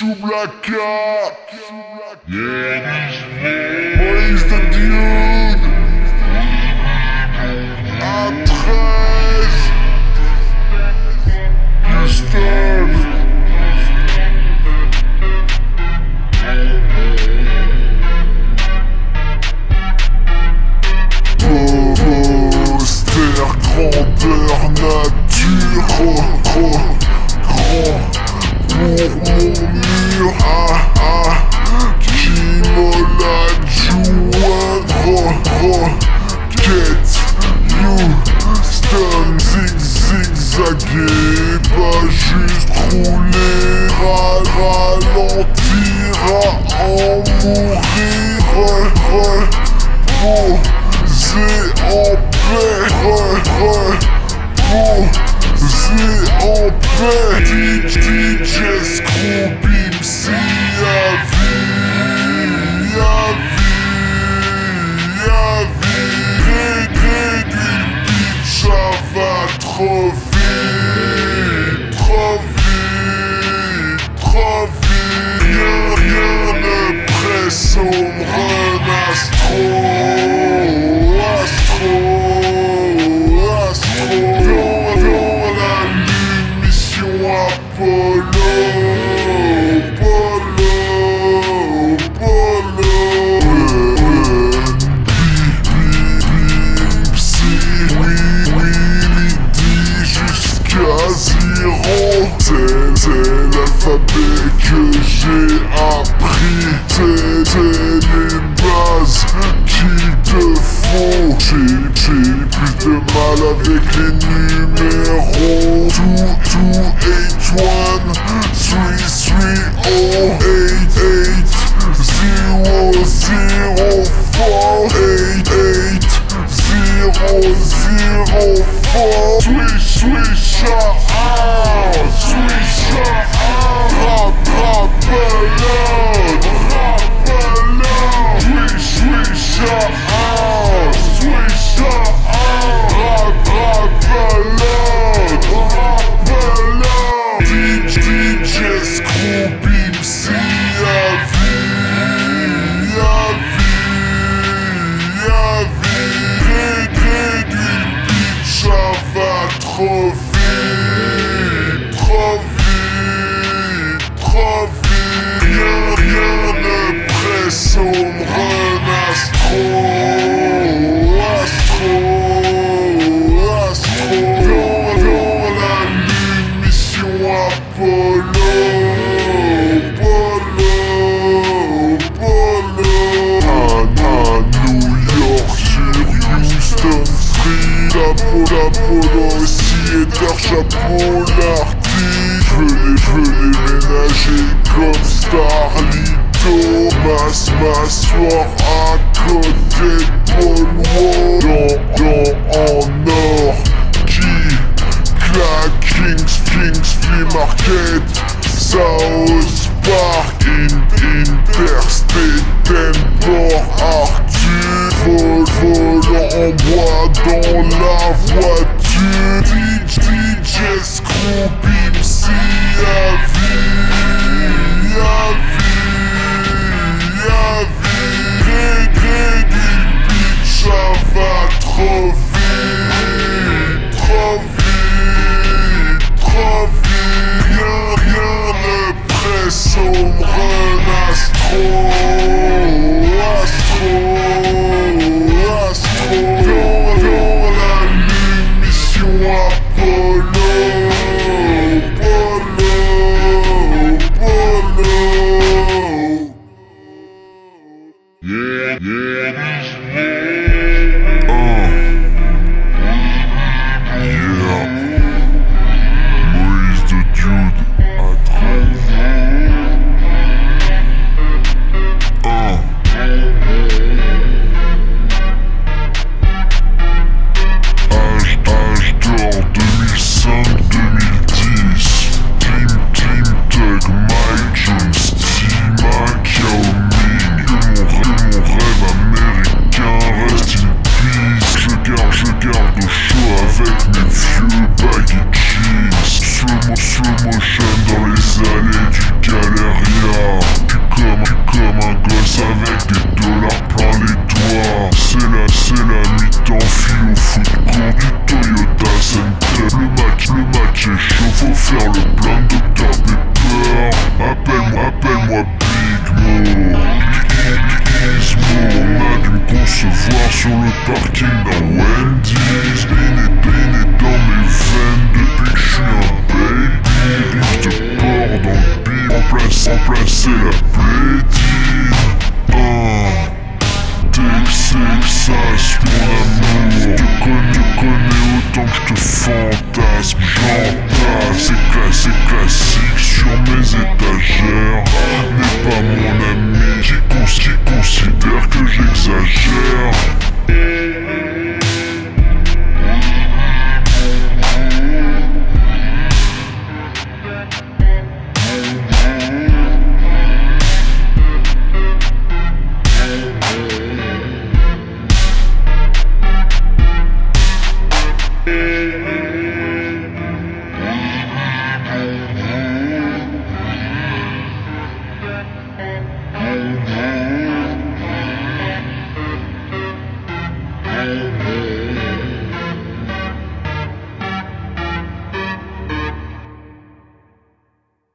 Chewbacca. Praise the dude. À 13. Houston. Poster grandeur nature. Grand, grand, grand. Pour pied, pas juste rouler, ralentir, à en mourir, poser en paix, poser en paix, DJ Scrooby, si à vie, à vie. Bitch, ça va trop. pendant aussi et d'art chapeau l'artiste. Je veux les, veux les ménager comme Starlito. Masse m'asseoir à côté Paul Wall Dans, dans, en or Qui claque Kings, Kings, Flea Market. South Park in, Interstate Temple Arthur. Vol, volant en bois dans la voie. O se a havia. Faire le plein de Dr Pepper. Appelle-moi, appelle-moi Big Mo. On a dû me concevoir sur le parking d'un Wendy's. Lean est, dans mes veines depuis que je suis un baby. Rive de porc dans le bib, remplace, remplacer la plédine. Un. Texas, mon amour Je te connais, je connais autant que je te fantasme amazing. Amen.